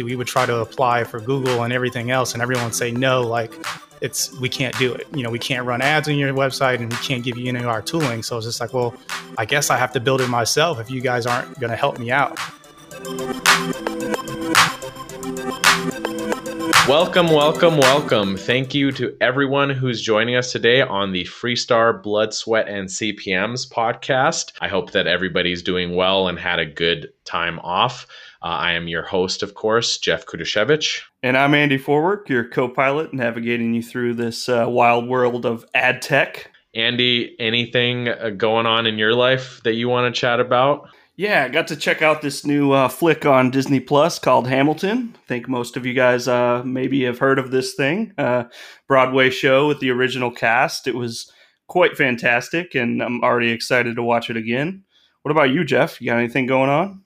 we would try to apply for Google and everything else, and everyone would say no, like it's we can't do it. You know, we can't run ads on your website, and we can't give you any of our tooling. So it's just like, well, I guess I have to build it myself if you guys aren't to help me out. Welcome, welcome, welcome. Thank you to everyone who's joining us today on the Freestar Blood, Sweat, and CPMs podcast. I hope that everybody's doing well and had a good time off. Uh, I am your host, of course, Jeff Kudashevich. And I'm Andy Forwork, your co pilot, navigating you through this uh, wild world of ad tech. Andy, anything uh, going on in your life that you want to chat about? Yeah, I got to check out this new uh, flick on Disney Plus called Hamilton. I think most of you guys uh, maybe have heard of this thing. Uh, Broadway show with the original cast. It was quite fantastic, and I'm already excited to watch it again. What about you, Jeff? You got anything going on?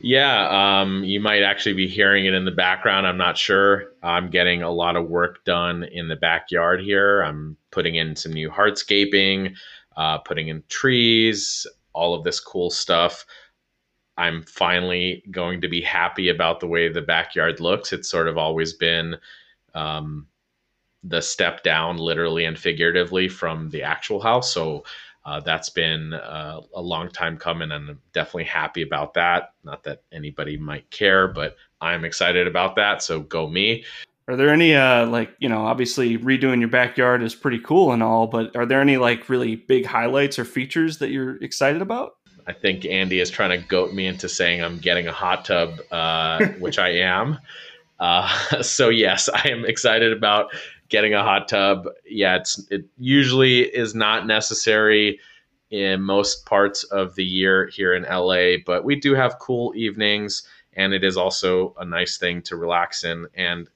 Yeah, um, you might actually be hearing it in the background. I'm not sure. I'm getting a lot of work done in the backyard here. I'm putting in some new hardscaping, uh, putting in trees, all of this cool stuff. I'm finally going to be happy about the way the backyard looks. It's sort of always been um, the step down, literally and figuratively, from the actual house. So uh, that's been uh, a long time coming, and I'm definitely happy about that. Not that anybody might care, but I'm excited about that. So go me. Are there any uh like you know obviously redoing your backyard is pretty cool and all, but are there any like really big highlights or features that you're excited about? I think Andy is trying to goat me into saying I'm getting a hot tub, uh, which I am. Uh, so yes, I am excited about getting a hot tub. Yeah, it's it usually is not necessary in most parts of the year here in LA, but we do have cool evenings, and it is also a nice thing to relax in. And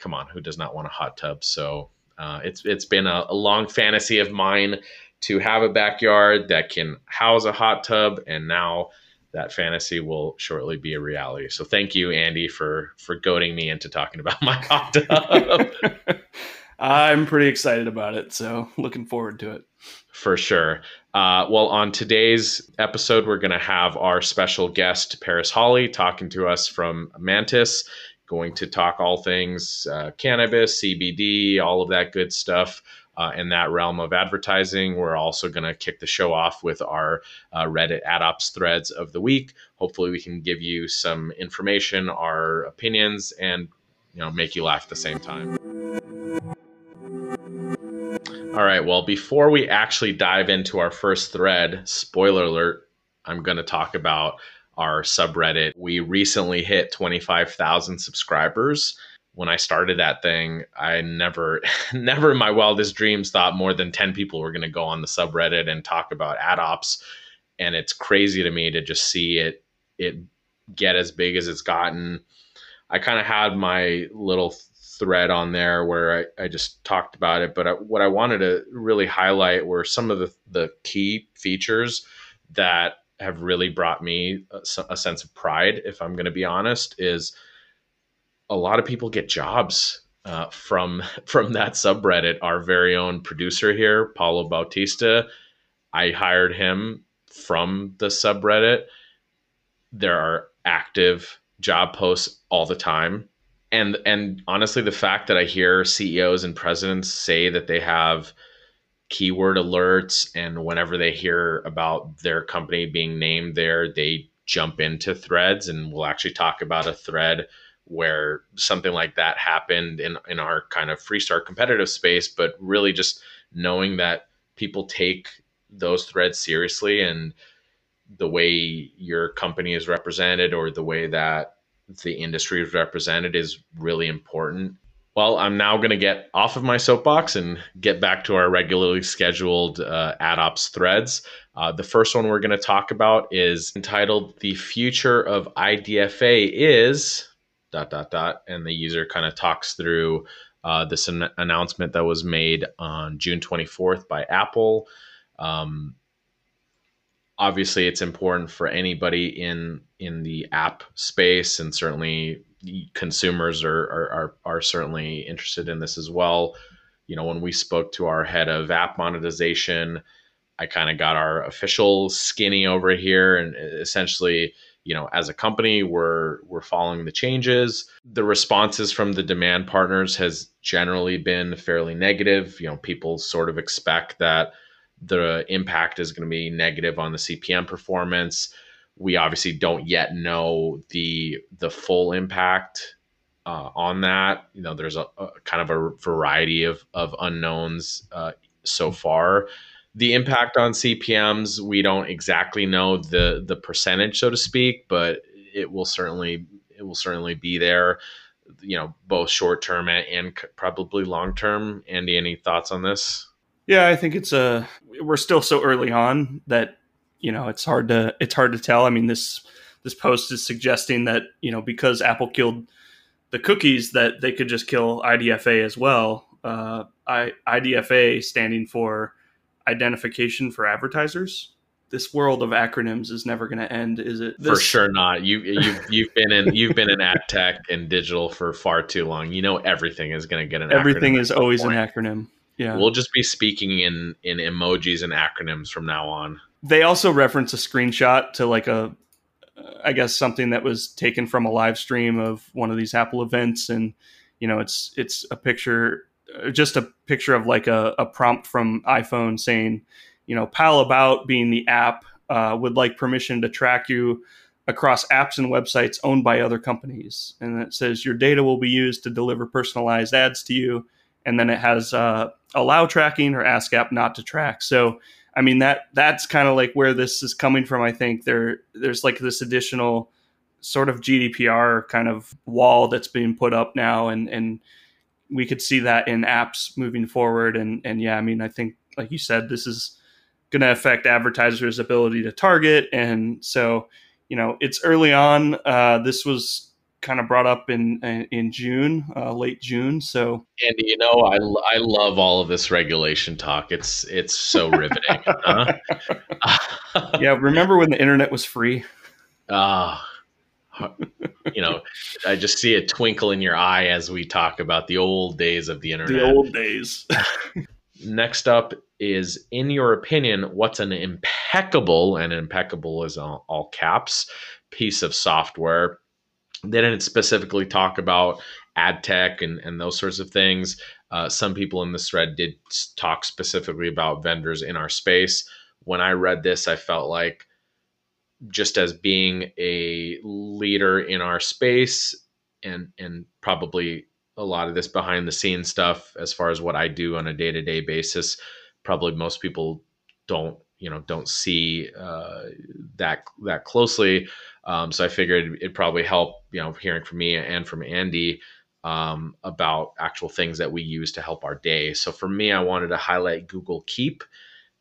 come on, who does not want a hot tub? So uh, it's it's been a, a long fantasy of mine to have a backyard that can house a hot tub and now that fantasy will shortly be a reality. So thank you, Andy, for for goading me into talking about my hot tub. I'm pretty excited about it, so looking forward to it. For sure. Uh, well, on today's episode, we're going to have our special guest, Paris Holly, talking to us from Mantis, going to talk all things uh, cannabis, CBD, all of that good stuff uh, in that realm of advertising. We're also going to kick the show off with our uh, Reddit AdOps threads of the week. Hopefully, we can give you some information, our opinions, and you know make you laugh at the same time. All right. Well, before we actually dive into our first thread, spoiler alert, I'm going to talk about our subreddit. We recently hit 25,000 subscribers when I started that thing, I never, never in my wildest dreams thought more than 10 people were going to go on the subreddit and talk about ad ops. And it's crazy to me to just see it, it get as big as it's gotten. I kind of had my little thread on there where I, I just talked about it. But I, what I wanted to really highlight were some of the, the key features that have really brought me a, a sense of pride, if I'm going to be honest, is – a lot of people get jobs uh, from from that subreddit. Our very own producer here, Paulo Bautista, I hired him from the subreddit. There are active job posts all the time. And and honestly, the fact that I hear CEOs and presidents say that they have keyword alerts and whenever they hear about their company being named there, they jump into threads and we'll actually talk about a thread where something like that happened in, in our kind of freestar competitive space, but really just knowing that people take those threads seriously and the way your company is represented or the way that the industry is represented is really important. Well, I'm now going to get off of my soapbox and get back to our regularly scheduled uh, AdOps threads. Uh, the first one we're going to talk about is entitled The Future of IDFA is dot dot dot and the user kind of talks through uh, this an- announcement that was made on june 24th by apple. Um, obviously it's important for anybody in in the app space and certainly consumers are, are are, are certainly interested in this as well. You know when we spoke to our head of app monetization i kind of got our official skinny over here and essentially you know, as a company, we're we're following the changes. The responses from the demand partners has generally been fairly negative. You know, people sort of expect that the impact is going to be negative on the CPM performance. We obviously don't yet know the the full impact uh, on that. You know, there's a, a, kind of a variety of of unknowns uh, so far the impact on CPMS, we don't exactly know the the percentage, so to speak, but it will certainly it will certainly be there. You know, both short term and, probably long term. Andy, any thoughts on this? Yeah, I think it's a we're still so early on that you know it's hard to it's hard to tell. I mean this this post is suggesting that you know because Apple killed the cookies that they could just kill IDFA as well. Uh, I, IDFA standing for identification for advertisers. This world of acronyms is never going to end, is it? This- for sure not. You you've you've been in you've been in ad tech and digital for far too long. You know everything is going to get an everything is always point. an acronym. Yeah, we'll just be speaking in in emojis and acronyms from now on. They also reference a screenshot to like a I guess something that was taken from a live stream of one of these Apple events, and you know, it's it's a picture just a picture of like a, a, prompt from iPhone saying, you know, Pal About being the app uh, would like permission to track you across apps and websites owned by other companies. And it says your data will be used to deliver personalized ads to you. And then it has uh, allow tracking or ask app not to track. So, I mean that that's kind of like where this is coming from. I think there there's like this additional sort of GDPR kind of wall that's being put up now, and and we could see that in apps moving forward. And and yeah, I mean, I think like you said, this is going to affect advertisers' ability to target, and so you know, it's early on. Uh, this was kind of brought up in in June, uh, late June. So, Andy, you know, I, I love all of this regulation talk. It's it's so riveting. huh? yeah, remember when the internet was free? Ah, you know, I just see a twinkle in your eye as we talk about the old days of the internet. The old days. Next up is, in your opinion, what's an impeccable, and impeccable is all, all caps, piece of software? They didn't specifically talk about ad tech and, and those sorts of things. Uh, some people in this thread did talk specifically about vendors in our space. When I read this, I felt like just as being a leader in our space and and probably a lot of this behind the scenes stuff as far as what I do on a day to day basis. Probably most people don't you know don't see uh, that that closely. Um, so I figured it'd probably help you know hearing from me and from Andy um, about actual things that we use to help our day. So for me, I wanted to highlight Google Keep.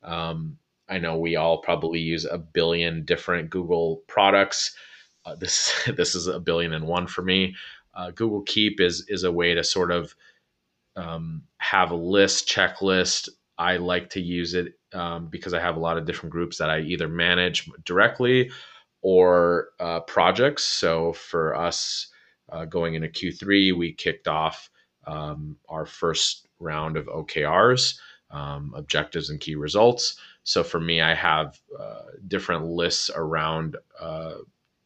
Um, I know we all probably use a billion different Google products. Uh, this this is a billion and one for me. Uh, Google Keep is is a way to sort of um, have a list checklist. I like to use it um, because I have a lot of different groups that I either manage directly or uh, projects. So for us uh, going into Q3, we kicked off um, our first round of OKRs, um, objectives and key results. So for me, I have uh, different lists around uh,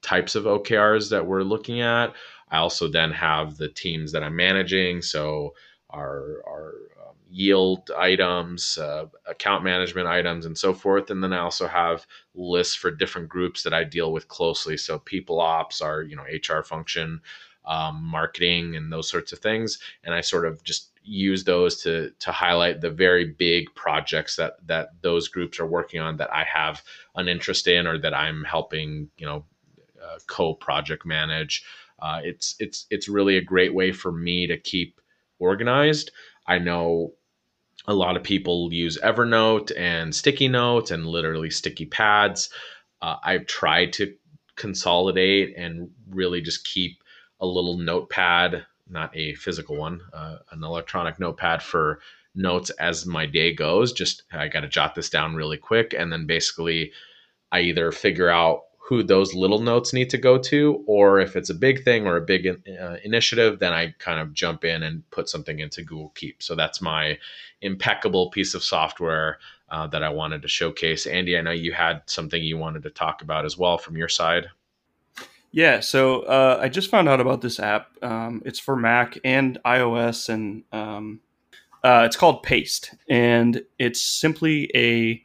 types of OKRs that we're looking at. I also then have the teams that I'm managing. So our, our um, yield items, uh, account management items, and so forth. And then I also have lists for different groups that I deal with closely. So people ops, our you know HR function, um, marketing, and those sorts of things. And I sort of just use those to to highlight the very big projects that that those groups are working on that I have an interest in or that I'm helping you know uh, co-project manage. Uh, it's it's it's really a great way for me to keep organized. I know a lot of people use Evernote and sticky notes and literally sticky pads. Uh, I've tried to consolidate and really just keep a little notepad not a physical one, uh, an electronic notepad for notes as my day goes. Just I got to jot this down really quick, and then basically I either figure out who those little notes need to go to, or if it's a big thing or a big uh, initiative, then I kind of jump in and put something into Google Keep. So that's my impeccable piece of software uh, that I wanted to showcase. Andy, I know you had something you wanted to talk about as well from your side. Yeah, so uh, I just found out about this app. Um, it's for Mac and iOS, and um, uh, it's called Paste, and it's simply a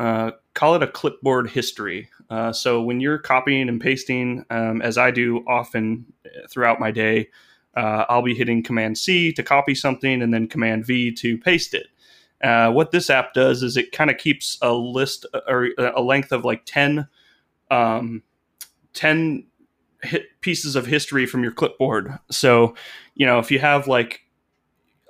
uh, call it a clipboard history. Uh, so when you're copying and pasting, um, as I do often throughout my day, uh, I'll be hitting Command C to copy something, and then Command V to paste it. Uh, what this app does is it kind of keeps a list or a length of like 10, um, 10 pieces of history from your clipboard. So, you know, if you have like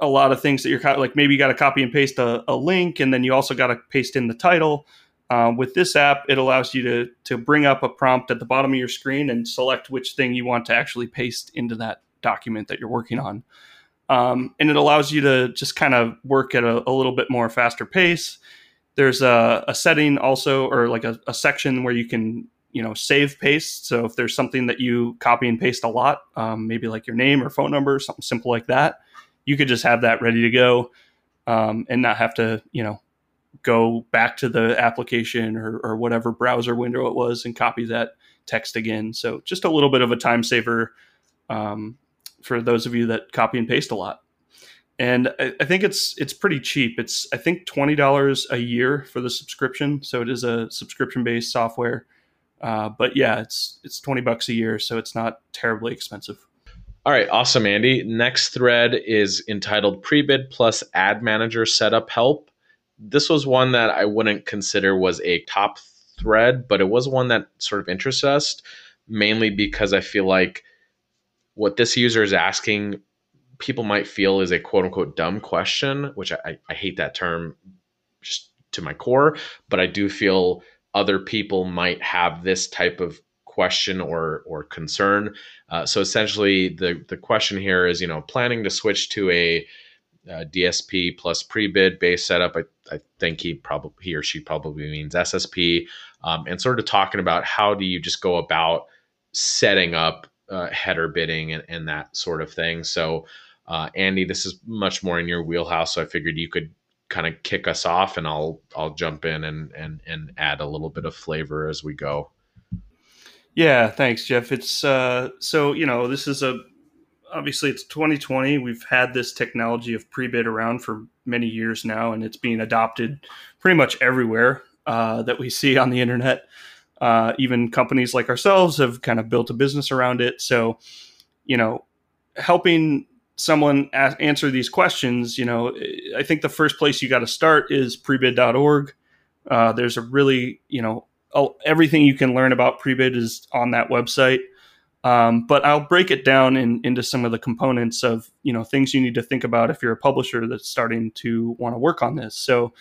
a lot of things that you're like, maybe you got to copy and paste a, a, link, and then you also got to paste in the title. Um, with this app, it allows you to to bring up a prompt at the bottom of your screen and select which thing you want to actually paste into that document that you're working on. Um, and it allows you to just kind of work at a, a, little bit more faster pace. There's a, a setting also, or like a, a section where you can you know save paste. So if there's something that you copy and paste a lot um, maybe like your name or phone number something simple like that you could just have that ready to go um, and not have to you know go back to the application or, or whatever browser window it was and copy that text again. So just a little bit of a time saver um, for those of you that copy and paste a lot. And I, I think it's it's pretty cheap. It's i think $20 a year for the subscription. So it is a subscription based software uh, but yeah, it's it's twenty bucks a year, so it's not terribly expensive. All right, awesome, Andy. Next thread is entitled Prebid plus Ad Manager Setup Help. This was one that I wouldn't consider was a top thread, but it was one that sort of interests us, mainly because I feel like what this user is asking, people might feel is a quote unquote dumb question, which I, I hate that term just to my core, but I do feel other people might have this type of question or or concern. Uh, so essentially, the the question here is, you know, planning to switch to a, a DSP plus pre-bid based setup. I, I think he probably he or she probably means SSP, um, and sort of talking about how do you just go about setting up uh, header bidding and, and that sort of thing. So. Uh, Andy, this is much more in your wheelhouse, so I figured you could kind of kick us off and I'll I'll jump in and and and add a little bit of flavor as we go. Yeah, thanks Jeff. It's uh so you know, this is a obviously it's 2020. We've had this technology of pre-bid around for many years now and it's being adopted pretty much everywhere uh, that we see on the internet. Uh, even companies like ourselves have kind of built a business around it. So, you know, helping someone answer these questions, you know, I think the first place you got to start is prebid.org. Uh, there's a really, you know, everything you can learn about prebid is on that website. Um, but I'll break it down in, into some of the components of, you know, things you need to think about if you're a publisher that's starting to want to work on this. So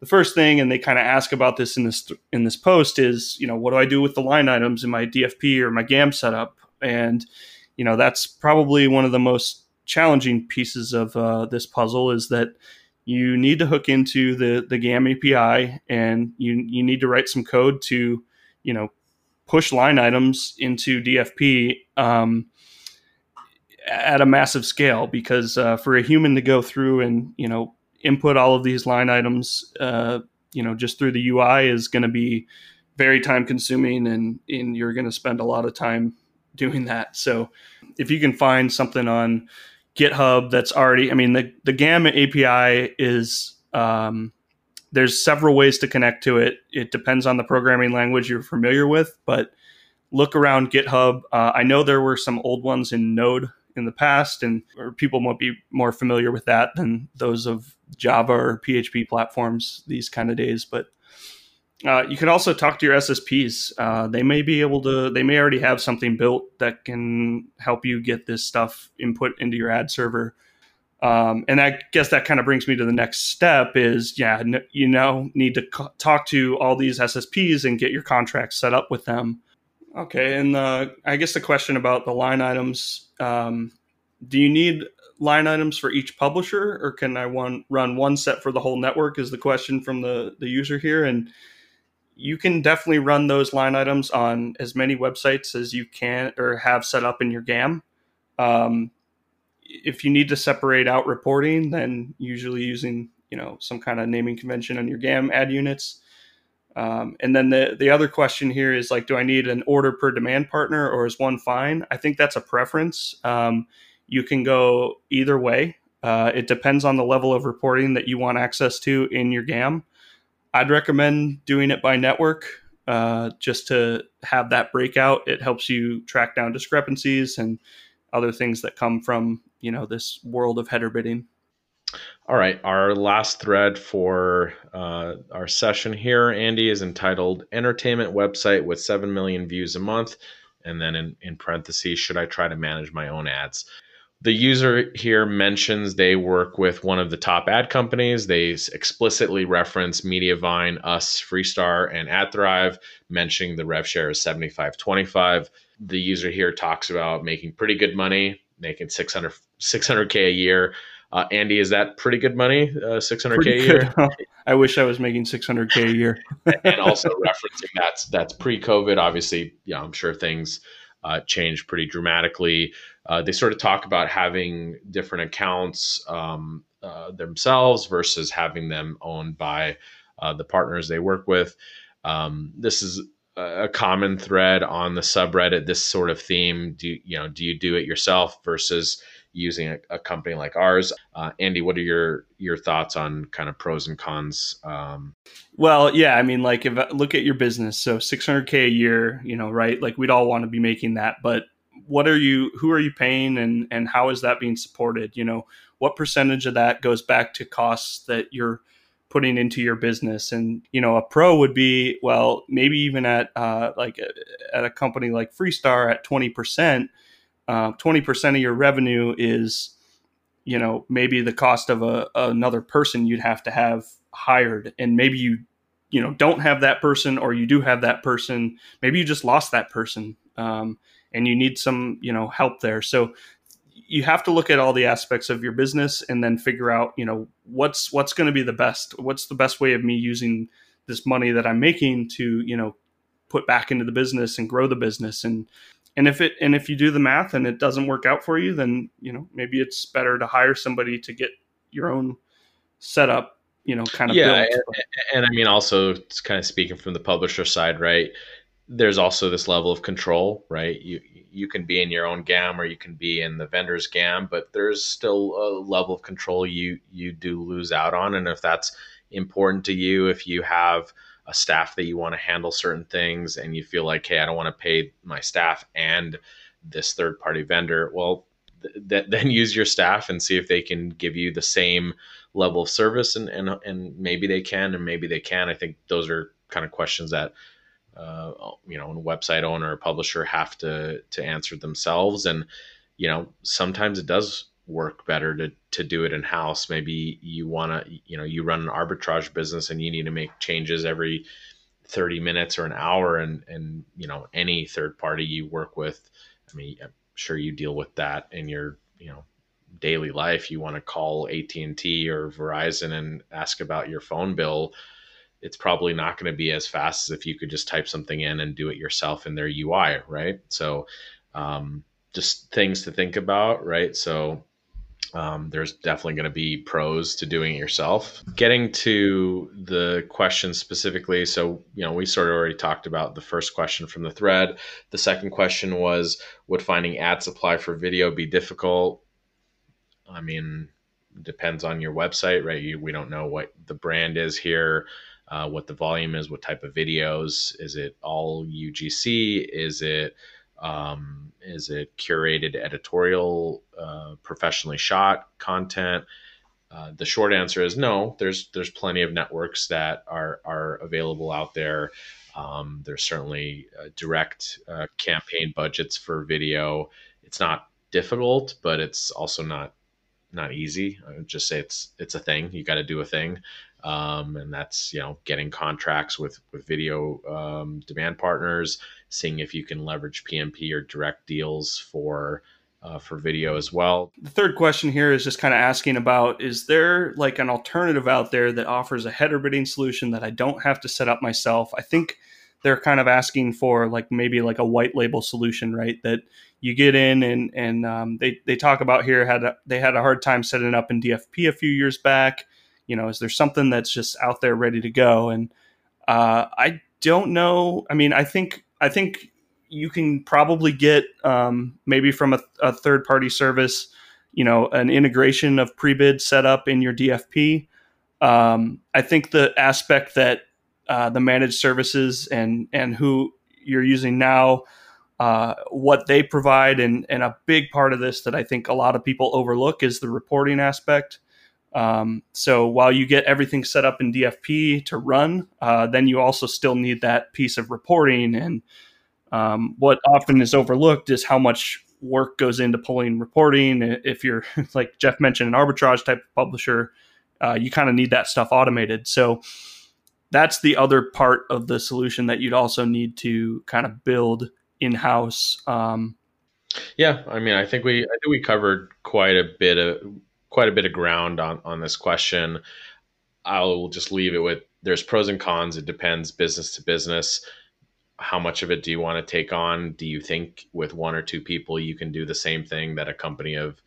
the first thing, and they kind of ask about this in this in this post, is, you know, what do I do with the line items in my DFP or my GAM setup? And you know, that's probably one of the most challenging pieces of uh, this puzzle is that you need to hook into the the GAM API and you you need to write some code to you know push line items into DFP um, at a massive scale because uh, for a human to go through and you know input all of these line items uh, you know just through the UI is going to be very time consuming and, and you're going to spend a lot of time doing that. So if you can find something on GitHub that's already. I mean, the the GAM API is um, there's several ways to connect to it. It depends on the programming language you're familiar with, but look around GitHub. Uh, I know there were some old ones in Node in the past, and people might be more familiar with that than those of Java or PHP platforms these kind of days. But uh, you can also talk to your SSPs. Uh, they may be able to, they may already have something built that can help you get this stuff input into your ad server. Um, and I guess that kind of brings me to the next step is, yeah, n- you know, need to co- talk to all these SSPs and get your contracts set up with them. Okay. And uh, I guess the question about the line items um, do you need line items for each publisher or can I one, run one set for the whole network? Is the question from the, the user here. And you can definitely run those line items on as many websites as you can or have set up in your GAM. Um, if you need to separate out reporting, then usually using you know some kind of naming convention on your GAM ad units. Um, and then the the other question here is like, do I need an order per demand partner or is one fine? I think that's a preference. Um, you can go either way. Uh, it depends on the level of reporting that you want access to in your GAM. I'd recommend doing it by network uh, just to have that breakout. It helps you track down discrepancies and other things that come from you know this world of header bidding. All right, our last thread for uh, our session here, Andy, is entitled "Entertainment Website with Seven Million Views a Month," and then in, in parentheses, should I try to manage my own ads? The user here mentions they work with one of the top ad companies. They explicitly reference Mediavine, Us, Freestar, and AdThrive, mentioning the rev share is 75 25. The user here talks about making pretty good money, making 600, 600K a year. Uh, Andy, is that pretty good money? Uh, 600K pretty a year? I wish I was making 600K a year. and also referencing that's that's pre COVID. Obviously, yeah, I'm sure things uh, changed pretty dramatically. Uh, they sort of talk about having different accounts um, uh, themselves versus having them owned by uh, the partners they work with. Um, this is a common thread on the subreddit. This sort of theme. Do you know? Do you do it yourself versus using a, a company like ours? Uh, Andy, what are your your thoughts on kind of pros and cons? Um, well, yeah, I mean, like if look at your business, so 600k a year, you know, right? Like we'd all want to be making that, but what are you who are you paying and and how is that being supported you know what percentage of that goes back to costs that you're putting into your business and you know a pro would be well maybe even at uh, like at a company like freestar at 20% uh, 20% of your revenue is you know maybe the cost of a, another person you'd have to have hired. And maybe you you know don't have that person or you do have that person. Maybe you just lost that person um, and you need some you know help there. So you have to look at all the aspects of your business and then figure out you know what's what's going to be the best what's the best way of me using this money that i'm making to you know put back into the business and grow the business. And and if it and if you do the math and it doesn't work out for you then you know maybe it's better to hire somebody to get your own setup you know kind of yeah and, and, i mean also it's kind of speaking from the publisher side right there's also this level of control, right? You you can be in your own GAM or you can be in the vendor's GAM, but there's still a level of control you you do lose out on. And if that's important to you, if you have a staff that you want to handle certain things and you feel like, hey, I don't want to pay my staff and this third party vendor, well, th- then use your staff and see if they can give you the same level of service and, and and maybe they can and maybe they can. I think those are kind of questions that uh, you know, a website owner or publisher have to to answer themselves. And you know, sometimes it does work better to to do it in house. Maybe you want to, you know, you run an arbitrage business and you need to make changes every 30 minutes or an hour and and you know any third party you work with i mean i'm sure you deal with that in your you know daily life you want to call AT&T or Verizon and ask about your phone bill it's probably not going to be as fast as if you could just type something in and do it yourself in their UI, right? So, um, just things to think about, right? So, um, there's definitely going to be pros to doing it yourself. Getting to the question specifically, so you know we sort of already talked about the first question from the thread. The second question was, would finding ad supply for video be difficult? I mean, depends on your website, right? You, we don't know what the brand is here uh, what the volume is, what type of videos. Is it all UGC? Is it um, is it curated editorial, uh, professionally shot content? Uh, the short answer is no. There's there's plenty of networks that are are available out there. Um, there's certainly uh, direct uh, campaign budgets for video. It's not difficult, but it's also not not easy. I would just say it's it's a thing. You got to do a thing um, and that's you know getting contracts with with video um, demand partners, seeing if you can leverage PMP or direct deals for uh, for video as well. The third question here is just kind of asking about: Is there like an alternative out there that offers a header bidding solution that I don't have to set up myself? I think they're kind of asking for like maybe like a white label solution, right? That you get in and and um, they they talk about here had a, they had a hard time setting up in DFP a few years back you know is there something that's just out there ready to go and Uh, I don't know. I mean, I think I think you can probably get um, maybe from a, a third party service, you know, an integration of pre-bid set up in your DFP. Um, I think the aspect that uh, the managed services and and who you're using now, uh, what they provide, and and a big part of this that I think a lot of people overlook is the reporting aspect. Um, so while you get everything set up in DFP to run, uh, then you also still need that piece of reporting. And um, what often is overlooked is how much work goes into pulling reporting. If you're like Jeff mentioned, an arbitrage type of publisher, uh, you kind of need that stuff automated. So that's the other part of the solution that you'd also need to kind of build in house. Um, yeah, I mean, I think we I think we covered quite a bit of quite a bit of ground on on this question. I'll just leave it with there's pros and cons. It depends business to business. How much of it do you want to take on? Do you think with one or two people you can do the same thing that a company of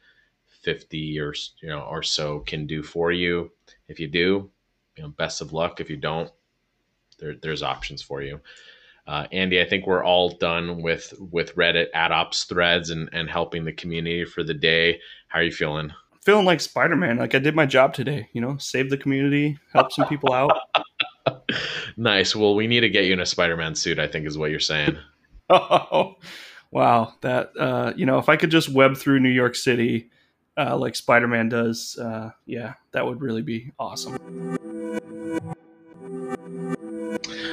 50 or you know or so can do for you? If you do, you know, best of luck. If you don't, there, there's options for you. Uh, Andy, I think we're all done with with Reddit ad ops threads and and helping the community for the day. How are you feeling? Feeling like Spider Man. Like I did my job today. You know, save the community, help some people out. nice. Well, we need to get you in a Spider Man suit. I think is what you're saying. oh, wow. That uh, you know, if I could just web through New York City uh, like Spider Man does, uh, yeah, that would really be awesome.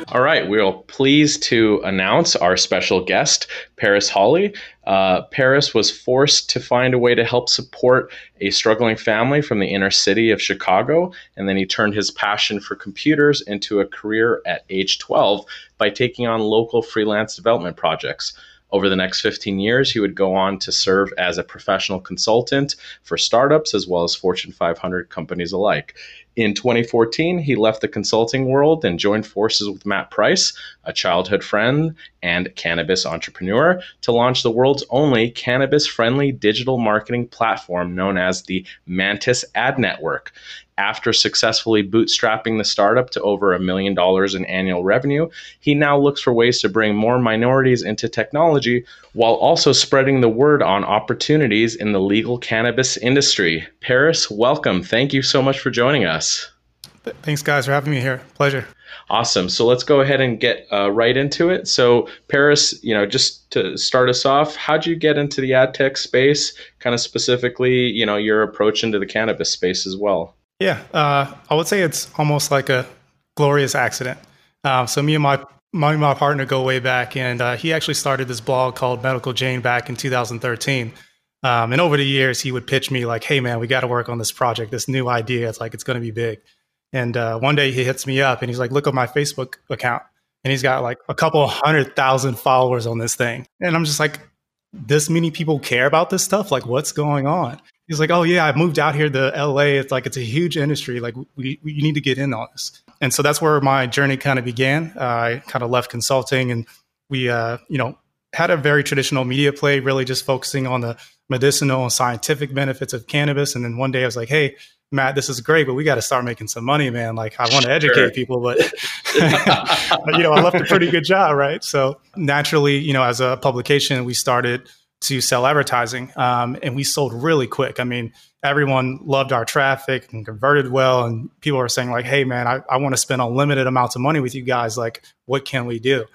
All right, we're pleased to announce our special guest, Paris Hawley. Uh, Paris was forced to find a way to help support a struggling family from the inner city of Chicago, and then he turned his passion for computers into a career at age 12 by taking on local freelance development projects. Over the next 15 years, he would go on to serve as a professional consultant for startups as well as Fortune 500 companies alike. In 2014, he left the consulting world and joined forces with Matt Price, a childhood friend and cannabis entrepreneur, to launch the world's only cannabis friendly digital marketing platform known as the Mantis Ad Network. After successfully bootstrapping the startup to over a million dollars in annual revenue, he now looks for ways to bring more minorities into technology while also spreading the word on opportunities in the legal cannabis industry. Paris, welcome. Thank you so much for joining us. Thanks, guys, for having me here. Pleasure. Awesome. So let's go ahead and get uh, right into it. So, Paris, you know, just to start us off, how'd you get into the ad tech space? Kind of specifically, you know, your approach into the cannabis space as well. Yeah, uh, I would say it's almost like a glorious accident. Uh, so me and my my, my partner go way back, and uh, he actually started this blog called Medical Jane back in 2013. Um, and over the years, he would pitch me like, "Hey, man, we got to work on this project, this new idea. It's like it's going to be big." And uh, one day he hits me up, and he's like, "Look at my Facebook account," and he's got like a couple hundred thousand followers on this thing, and I'm just like, "This many people care about this stuff? Like, what's going on?" he's like, "Oh yeah, I moved out here to LA. It's like it's a huge industry. Like we, we you need to get in on this." And so that's where my journey kind of began. Uh, I kind of left consulting, and we, uh, you know, had a very traditional media play, really just focusing on the medicinal and scientific benefits of cannabis. And then one day I was like, "Hey, Matt, this is great, but we got to start making some money, man. Like, I want to educate sure. people, but you know, I left a pretty good job, right? So naturally, you know, as a publication, we started to sell advertising. Um, and we sold really quick. I mean, everyone loved our traffic and converted well. And people were saying, like, hey, man, I, I want to spend unlimited amounts of money with you guys. Like, what can we do?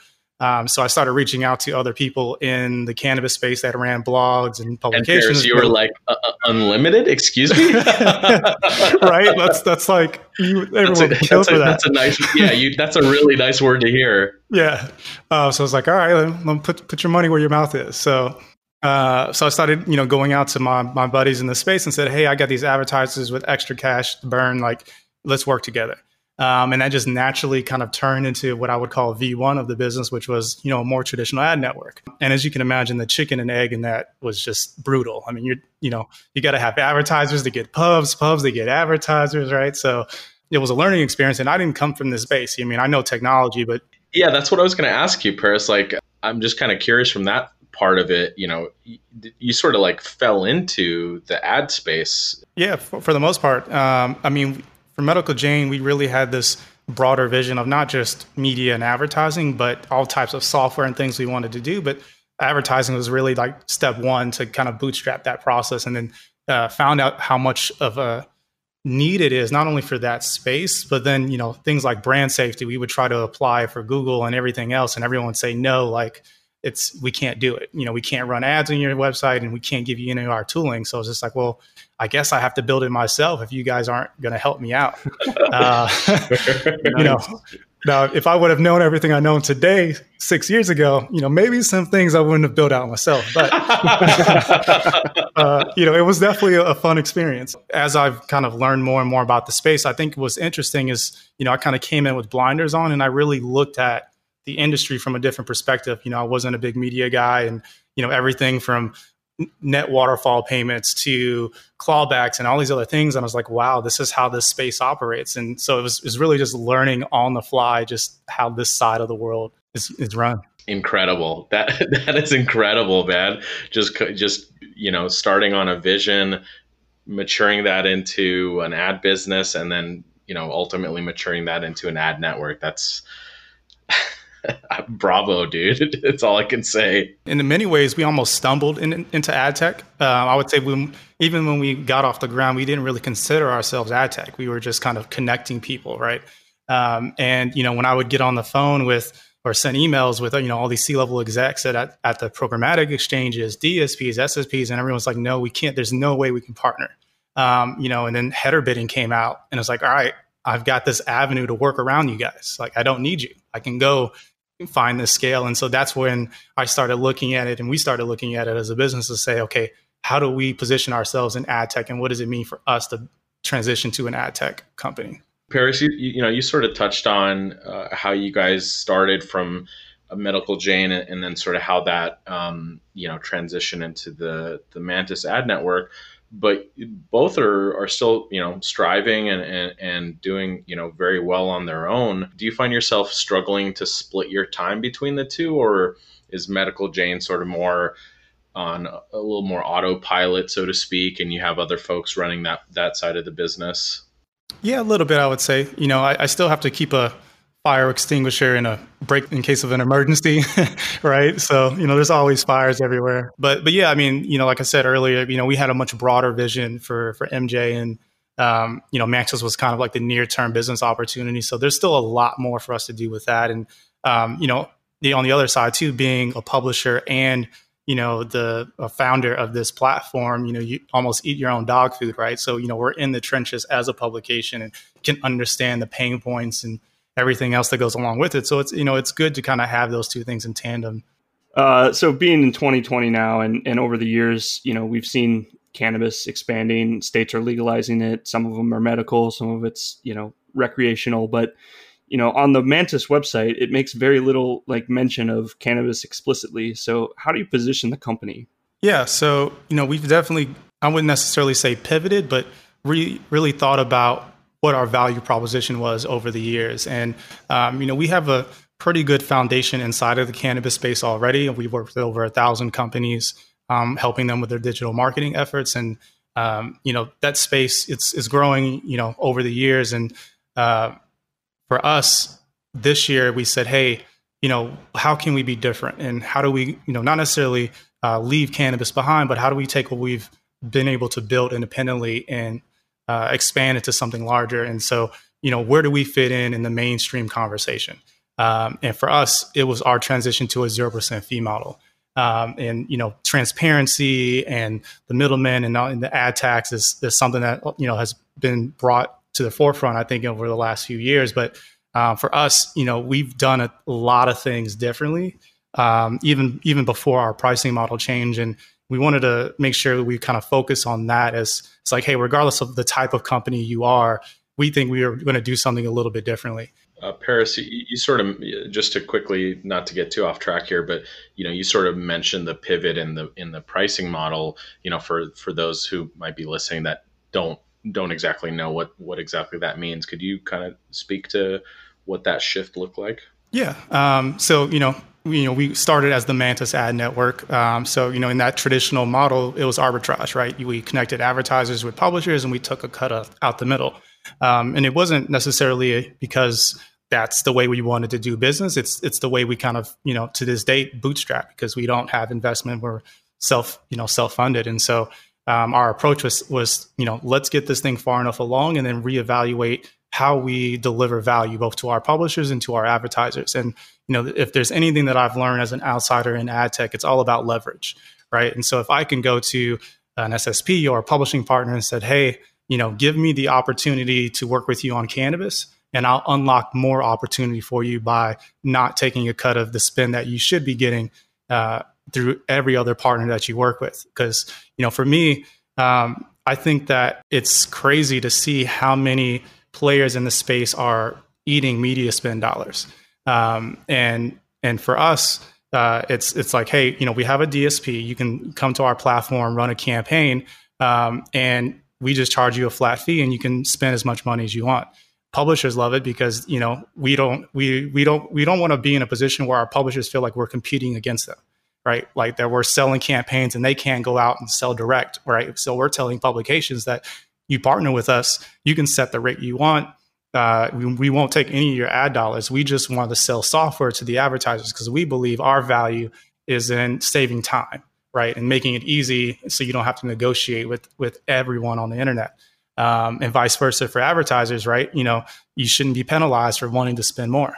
Um, so I started reaching out to other people in the cannabis space that ran blogs and publications. And Paris, you were like uh, uh, unlimited. Excuse me, right? That's that's like you. Everyone that's a, that's a, that. That's a nice. Yeah, you. That's a really nice word to hear. Yeah. Uh, so I was like, all right, let, let put put your money where your mouth is. So uh, so I started, you know, going out to my my buddies in the space and said, "Hey, I got these advertisers with extra cash to burn. Like, let's work together." Um, and that just naturally kind of turned into what I would call V1 of the business, which was, you know, a more traditional ad network. And as you can imagine, the chicken and egg in that was just brutal. I mean, you're, you know, you got to have advertisers to get pubs, pubs to get advertisers, right? So it was a learning experience. And I didn't come from this space. I mean, I know technology, but yeah, that's what I was going to ask you, Paris. Like, I'm just kind of curious from that part of it, you know, you, you sort of like fell into the ad space. Yeah, for, for the most part. Um, I mean, for Medical Jane, we really had this broader vision of not just media and advertising, but all types of software and things we wanted to do. But advertising was really like step one to kind of bootstrap that process, and then uh, found out how much of a need it is not only for that space, but then you know things like brand safety. We would try to apply for Google and everything else, and everyone would say no, like it's we can't do it. You know, we can't run ads on your website, and we can't give you any of our tooling. So it's just like, well, I guess I have to build it myself if you guys aren't going to help me out. Uh, you know, now if I would have known everything I know today six years ago, you know, maybe some things I wouldn't have built out myself. But uh, you know, it was definitely a, a fun experience. As I've kind of learned more and more about the space, I think what's interesting is, you know, I kind of came in with blinders on, and I really looked at the industry from a different perspective. You know, I wasn't a big media guy, and you know, everything from net waterfall payments to clawbacks and all these other things. And I was like, wow, this is how this space operates. And so it was, it was really just learning on the fly just how this side of the world is, is run. Incredible. That that is incredible, man. Just just you know, starting on a vision, maturing that into an ad business, and then you know, ultimately maturing that into an ad network. That's bravo, dude. That's all I can say. In many ways, we almost stumbled in, into ad tech. Uh, I would say when, even when we got off the ground, we didn't really consider ourselves ad tech. We were just kind of connecting people, right? Um, and you know, when I would get on the phone with or send emails with you know all these C-level execs at, at, at the programmatic exchanges, DSPs, SSPs, and everyone's like, no, we can't. There's no way we can partner. Um, you know, and then header bidding came out, and it's like, all right, I've got this avenue to work around you guys. Like, I don't need you. I can go find the scale. And so that's when I started looking at it and we started looking at it as a business to say, okay, how do we position ourselves in ad tech and what does it mean for us to transition to an ad tech company? Paris, you, you know, you sort of touched on uh, how you guys started from a medical Jane and then sort of how that, um, you know, transition into the, the Mantis ad network but both are, are still you know striving and, and, and doing you know very well on their own. Do you find yourself struggling to split your time between the two or is medical jane sort of more on a little more autopilot so to speak and you have other folks running that that side of the business? Yeah a little bit i would say. You know i, I still have to keep a fire extinguisher and a brake in case of an emergency, right? So, you know, there's always fires everywhere. But but yeah, I mean, you know, like I said earlier, you know, we had a much broader vision for for MJ and um, you know, Mantis was kind of like the near term business opportunity. So there's still a lot more for us to do with that. And um, you know, the on the other side too, being a publisher and you know the founder of this platform you know you almost eat your own dog food right so you know we're in the trenches as a publication and can understand the pain points and everything else that goes along with it. So it's you know it's good to kind of have those two things in tandem. Uh, so being in 2020 now, and and over the years, you know, we've seen cannabis expanding. States are legalizing it. Some of them are medical. Some of it's you know recreational. But you know, on the Mantis website, it makes very little like mention of cannabis explicitly. So how do you position the company? Yeah, so you know, we've definitely I wouldn't necessarily say pivoted, but really really thought about what our value proposition was over the years. And um, you know, we have a pretty good foundation inside of the cannabis space already. We've worked with over a thousand companies, um, helping them with their digital marketing efforts. And um, you know, that space it's is growing. You know, over the years. And uh, for us, this year we said, hey, you know, how can we be different? And how do we, you know, not necessarily uh, leave cannabis behind, but how do we take what we've been able to build independently and uh, expand into something larger. And so, you know, where do we fit in in the mainstream conversation? Um, and for us, it was our transition to a zero percent fee model. Um, and you know, transparency and the middlemen and, and the ad tax is, is something that you know has been brought to the forefront. I think over the last few years, but uh, for us, you know, we've done a lot of things differently, um, even even before our pricing model change. And we wanted to make sure that we kind of focus on that as it's like, hey, regardless of the type of company you are, we think we are going to do something a little bit differently. Uh, Paris, you, you, sort of just to quickly, not to get too off track here, but you know, you sort of mentioned the pivot in the in the pricing model. You know, for for those who might be listening that don't don't exactly know what what exactly that means, could you kind of speak to what that shift looked like? Yeah. Um, so you know, you know, we started as the Mantis ad network. Um, so, you know, in that traditional model, it was arbitrage, right? We connected advertisers with publishers and we took a cut out the middle. Um, and it wasn't necessarily because that's the way we wanted to do business. It's it's the way we kind of you know to this date bootstrap because we don't have investment. We're self you know self funded, and so um, our approach was was you know let's get this thing far enough along and then reevaluate how we deliver value both to our publishers and to our advertisers. And you know if there's anything that I've learned as an outsider in ad tech, it's all about leverage, right? And so if I can go to an SSP or a publishing partner and said, hey, you know, give me the opportunity to work with you on cannabis and I'll unlock more opportunity for you by not taking a cut of the spend that you should be getting uh, through every other partner that you work with. Because you know, for me, um, I think that it's crazy to see how many players in the space are eating media spend dollars, um, and and for us. Uh, it's it's like, hey, you know, we have a DSP. You can come to our platform, run a campaign, um, and we just charge you a flat fee, and you can spend as much money as you want publishers love it because you know we don't we we don't we don't want to be in a position where our publishers feel like we're competing against them right like that we're selling campaigns and they can't go out and sell direct right so we're telling publications that you partner with us you can set the rate you want uh, we, we won't take any of your ad dollars we just want to sell software to the advertisers because we believe our value is in saving time right and making it easy so you don't have to negotiate with with everyone on the internet um, and vice versa for advertisers, right? You know, you shouldn't be penalized for wanting to spend more.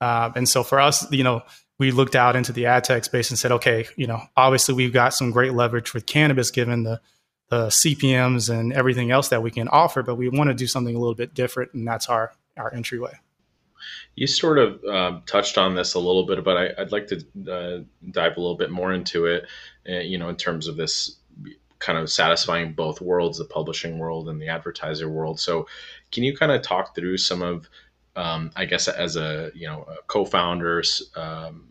Uh, and so for us, you know, we looked out into the ad tech space and said, okay, you know, obviously we've got some great leverage with cannabis given the the CPMS and everything else that we can offer, but we want to do something a little bit different, and that's our our entryway. You sort of um, touched on this a little bit, but I, would like to uh, dive a little bit more into it. Uh, you know, in terms of this kind of satisfying both worlds, the publishing world and the advertiser world. So, can you kind of talk through some of, um, I guess, as a you know a co-founders, um,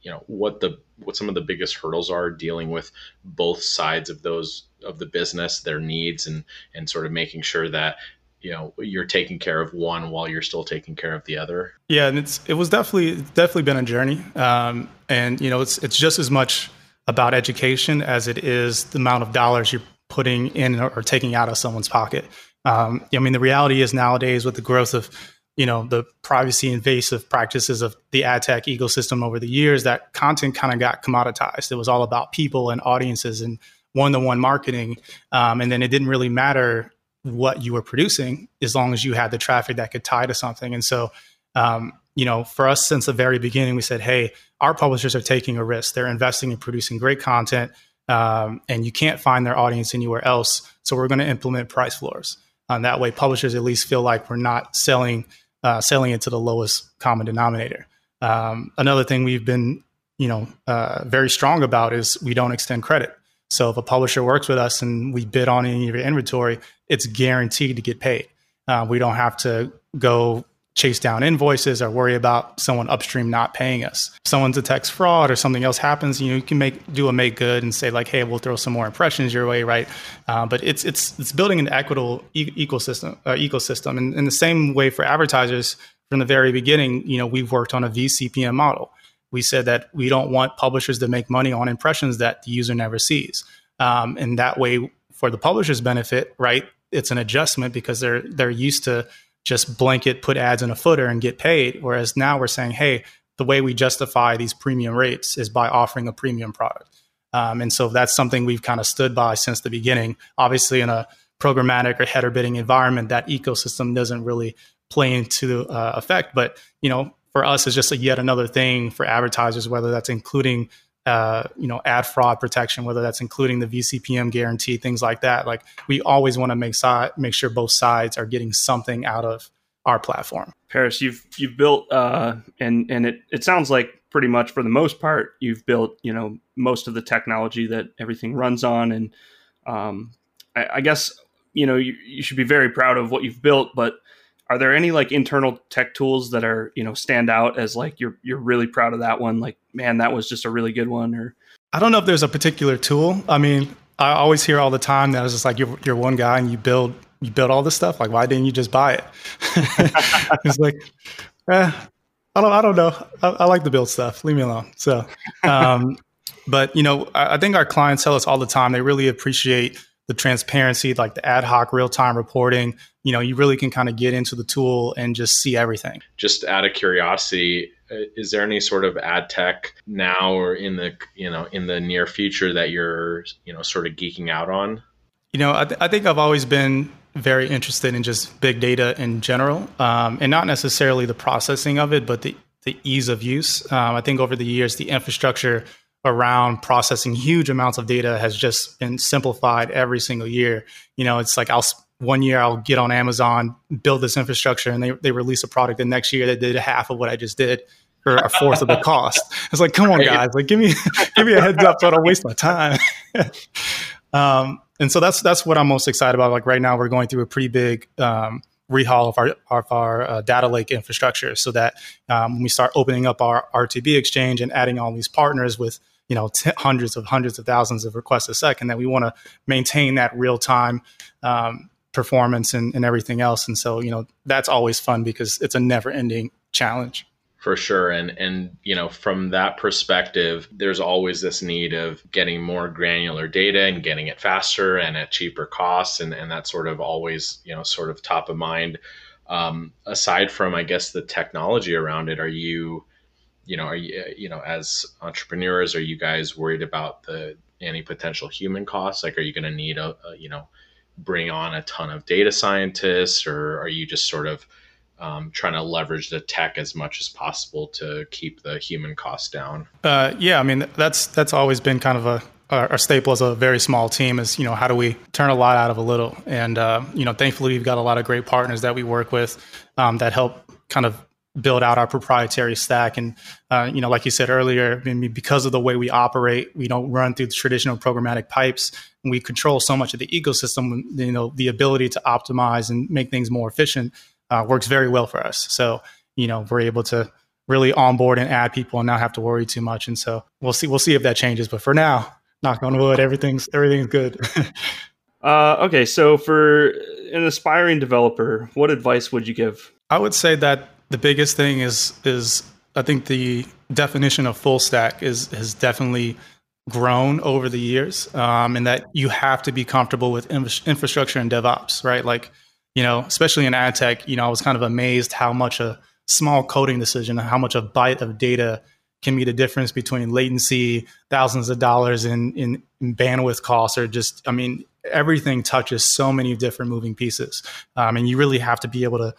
you know what the what some of the biggest hurdles are dealing with both sides of those of the business, their needs, and and sort of making sure that you know you're taking care of one while you're still taking care of the other. Yeah, and it's it was definitely definitely been a journey, um, and you know it's it's just as much about education as it is the amount of dollars you're putting in or, taking out of someone's pocket. Um, I mean, the reality is nowadays with the growth of you know the privacy invasive practices of the ad tech ecosystem over the years, that content kind of got commoditized. It was all about people and audiences and one-to-one marketing, um, and then it didn't really matter what you were producing as long as you had the traffic that could tie to something. And so, um, you know, for us since the very beginning, we said, hey, our publishers are taking a risk. They're investing in producing great content, um, and you can't find their audience anywhere else. So we're going to implement price floors. Um, that way, publishers at least feel like we're not selling uh, selling it to the lowest common denominator. Um, another thing we've been, you know, uh, very strong about is we don't extend credit. So if a publisher works with us and we bid on any of your inventory, it's guaranteed to get paid. Uh, we don't have to go chase down invoices or worry about someone upstream not paying us. Someone detects fraud or something else happens, you know, you can make do a make good and say like, hey, we'll throw some more impressions your way, right? Uh, but it's it's it's building an equitable ecosystem uh, ecosystem, and in the same way for advertisers from the very beginning, you know, we've worked on a VCPM model. We said that we don't want publishers to make money on impressions that the user never sees, um, and that way, for the publisher's benefit, right? It's an adjustment because they're they're used to just blanket put ads in a footer and get paid. Whereas now we're saying, hey, the way we justify these premium rates is by offering a premium product. Um, and so that's something we've kind of stood by since the beginning. Obviously, in a programmatic or header bidding environment, that ecosystem doesn't really play into uh, effect. But you know, for us, is just a yet another thing for advertisers, whether that's including uh, you know, ad fraud protection, whether that's including the VCPM guarantee, things like that. Like we always want to make side, make sure both sides are getting something out of our platform. Paris, you've you've built, uh, and and it it sounds like pretty much for the most part you've built, you know, most of the technology that everything runs on, and um, I, I guess you know you, you should be very proud of what you've built, but are there any like internal tech tools that are you know stand out as like you're you're really proud of that one? Like man that was just a really good one or? I don't know if there's a particular tool. I mean i always hear all the time that it's just like you're, you're one guy and you build you build all this stuff. Like why didn't you just buy it? It's like eh, i don't i don't know. I, I, like to build stuff. Leave me alone. So um, but you know I, I think our clients tell us all the time they really appreciate the transparency, like the ad hoc real time reporting. You know, you really can kind of get into the tool and just see everything. Just out of curiosity, uh, is there any sort of ad tech now or in the you know in the near future that you're you know sort of geeking out on? You know, I, th- I think I've always been very interested in just big data in general, um, and not necessarily the processing of it, but the the ease of use. Um, I think over the years, the infrastructure around processing huge amounts of data has just been simplified every single year. You know, it's like I'll one year I'll get on Amazon, build this infrastructure, and they, they release a product. The next year they did half of what I just did for a fourth of the cost. It's like, come on, guys, like give me give me a heads up so I don't waste my time. um, and so that's that's what I'm most excited about. Like right now, we're going through a pretty big um, rehaul of our of our uh, data lake infrastructure, so that um, when we start opening up our RTB exchange and adding all these partners with you know t- hundreds of hundreds of thousands of requests a second, that we want to maintain that real time um, performance and, and everything else. And so you know that's always fun because it's a never ending challenge. For sure. And and you know from that perspective there's always this need of getting more granular data and getting it faster and at cheaper costs and and that's sort of always you know sort of top of mind. Um, aside from i guess the technology around it are you you know are you you know as entrepreneurs are you guys worried about the any potential human costs? Like are you going to need a, a you know bring on a ton of data scientists or are you just sort of um, trying to leverage the tech as much as possible to keep the human cost down. Uh, yeah, I mean that's that's always been kind of a our staple as a very small team is you know how do we turn a lot out of a little and uh, you know thankfully we've got a lot of great partners that we work with um, that help kind of build out our proprietary stack and uh, you know like you said earlier I mean, because of the way we operate we don't run through the traditional programmatic pipes and we control so much of the ecosystem you know the ability to optimize and make things more efficient uh, works very well for us. So, you know, we're able to really onboard and add people and not have to worry too much. And so we'll see, we'll see if that changes. But for now, knock on wood, everything's, everything's good. uh, okay. So for an aspiring developer, what advice would you give? I would say that the biggest thing is, is I think the definition of full stack is, has definitely grown over the years. Um, and that you have to be comfortable with infrastructure and DevOps, right? Like, you know, especially in ad tech, you know, I was kind of amazed how much a small coding decision, how much a byte of data can be the difference between latency, thousands of dollars in, in, in bandwidth costs, or just, I mean, everything touches so many different moving pieces. Um, and you really have to be able to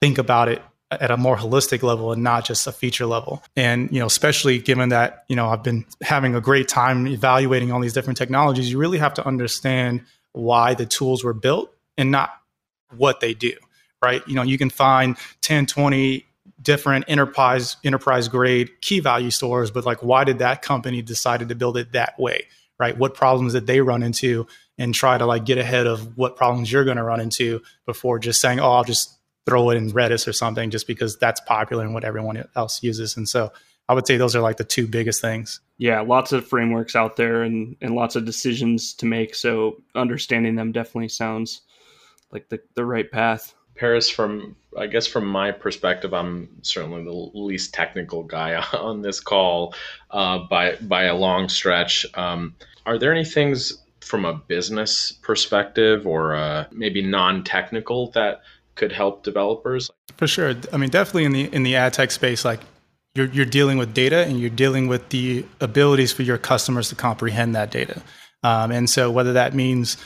think about it at a more holistic level and not just a feature level. And, you know, especially given that, you know, I've been having a great time evaluating all these different technologies, you really have to understand why the tools were built and not what they do, right? You know, you can find 10, 20 different enterprise enterprise grade key value stores, but like why did that company decided to build it that way? Right? What problems did they run into and try to like get ahead of what problems you're going to run into before just saying, "Oh, I'll just throw it in Redis or something just because that's popular and what everyone else uses." And so I would say those are like the two biggest things. Yeah, lots of frameworks out there and and lots of decisions to make. So understanding them definitely sounds like the, the right path. Paris, from I guess from my perspective, I'm certainly the least technical guy on this call uh, by by a long stretch. Um, are there any things from a business perspective or uh, maybe non-technical that could help developers? For sure. I mean, definitely in the in the ad tech space, like you're you're dealing with data and you're dealing with the abilities for your customers to comprehend that data. Um, and so whether that means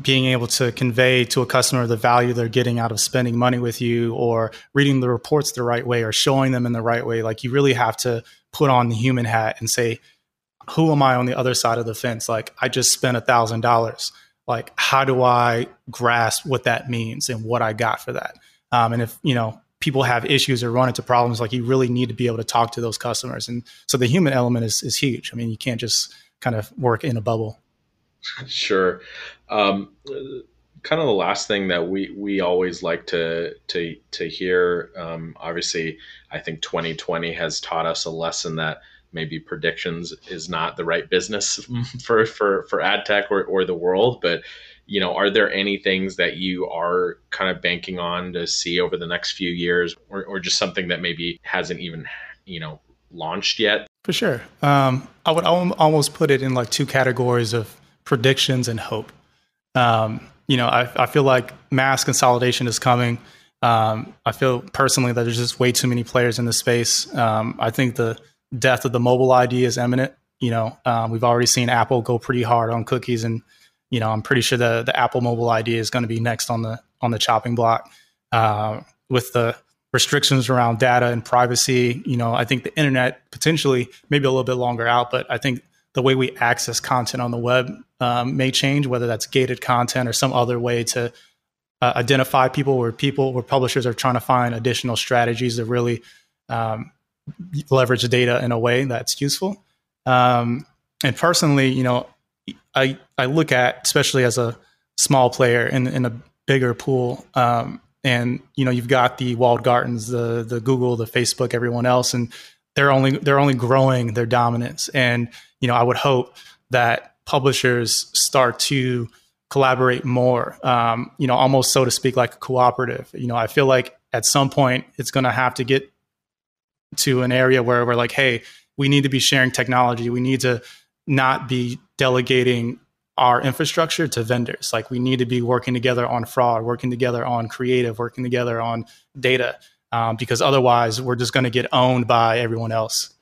being able to convey to a customer the value they're getting out of spending money with you or reading the reports the right way or showing them in the right way like you really have to put on the human hat and say who am i on the other side of the fence like i just spent a thousand dollars like how do i grasp what that means and what i got for that um, and if you know people have issues or run into problems like you really need to be able to talk to those customers and so the human element is, is huge i mean you can't just kind of work in a bubble Sure. Um, kind of the last thing that we we always like to to to hear. Um, obviously, I think 2020 has taught us a lesson that maybe predictions is not the right business for for for ad tech or, or the world but you know are there any things that you are kind of banking on to see over the next few years or, or just something that maybe hasn't even you know launched yet for sure um, i would almost put it in like two categories of predictions and hope. Um, you know, I, I feel like mass consolidation is coming. Um, I feel personally that there's just way too many players in the space. Um, I think the death of the mobile ID is imminent. You know, um, we've already seen Apple go pretty hard on cookies, and you know, I'm pretty sure the the Apple mobile ID is going to be next on the on the chopping block. Uh, with the restrictions around data and privacy, you know, I think the internet potentially maybe a little bit longer out, but I think the way we access content on the web um, may change, whether that's gated content or some other way to uh, identify people where people where publishers are trying to find additional strategies to really um, leverage data in a way that's useful. Um, and personally, you know, I I look at especially as a small player in in a bigger pool. Um, and you know you've got the walled gardens the the google the facebook everyone else and they're only they're only growing their dominance and you know i would hope that publishers start to collaborate more um, you know almost so to speak like a cooperative you know i feel like at some point it's going to have to get to an area where we're like hey we need to be sharing technology we need to not be delegating our infrastructure to vendors. Like we need to be working together on fraud, working together on creative, working together on data, um, because otherwise we're just going to get owned by everyone else.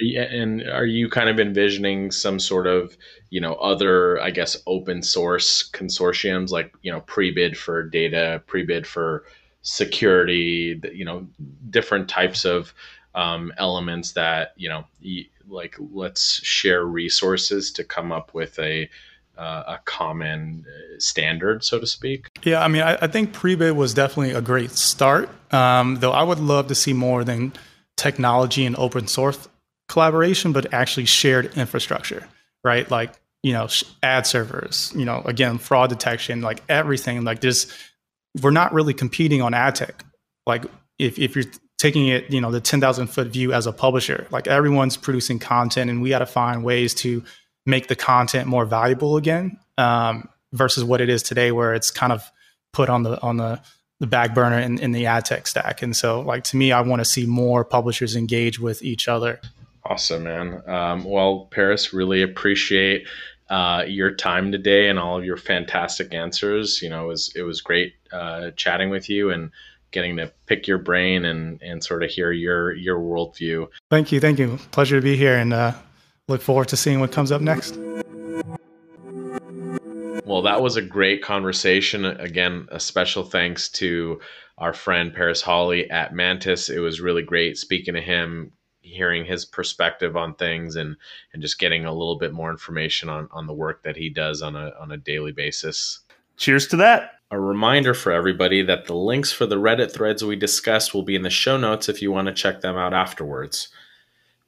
And are you kind of envisioning some sort of, you know, other, I guess, open source consortiums like, you know, pre-bid for data, pre-bid for security, you know, different types of um, elements that, you know, like let's share resources to come up with a, uh, a common uh, standard, so to speak. Yeah, I mean, I, I think pre-bid was definitely a great start. Um, though I would love to see more than technology and open source collaboration, but actually shared infrastructure, right? Like you know, ad servers, you know, again, fraud detection, like everything. Like this, we're not really competing on ad tech. Like if if you're taking it, you know, the ten thousand foot view as a publisher, like everyone's producing content, and we got to find ways to make the content more valuable again um, versus what it is today, where it's kind of put on the on the the back burner in, in the ad tech stack. And so, like to me, I want to see more publishers engage with each other. Awesome, man. Um, well, Paris, really appreciate uh, your time today and all of your fantastic answers. You know, it was it was great uh, chatting with you and getting to pick your brain and and sort of hear your your worldview. Thank you, thank you. Pleasure to be here, and uh, look forward to seeing what comes up next. Well, that was a great conversation. Again, a special thanks to our friend Paris Hawley at Mantis. It was really great speaking to him, hearing his perspective on things and and just getting a little bit more information on on the work that he does on a on a daily basis. Cheers to that. A reminder for everybody that the links for the Reddit threads we discussed will be in the show notes if you want to check them out afterwards.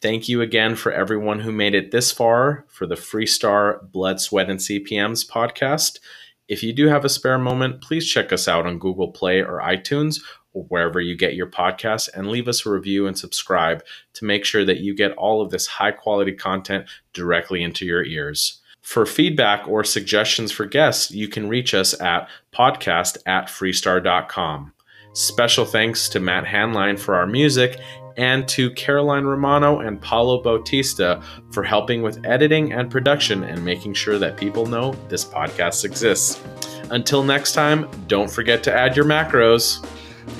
Thank you again for everyone who made it this far for the Freestar Blood, Sweat, and CPMs podcast. If you do have a spare moment, please check us out on Google Play or iTunes or wherever you get your podcasts and leave us a review and subscribe to make sure that you get all of this high quality content directly into your ears. For feedback or suggestions for guests, you can reach us at podcast at freestar.com. Special thanks to Matt Hanline for our music and to Caroline Romano and Paulo Bautista for helping with editing and production and making sure that people know this podcast exists. Until next time, don't forget to add your macros.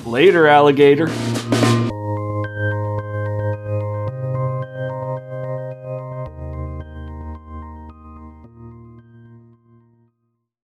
Later, alligator.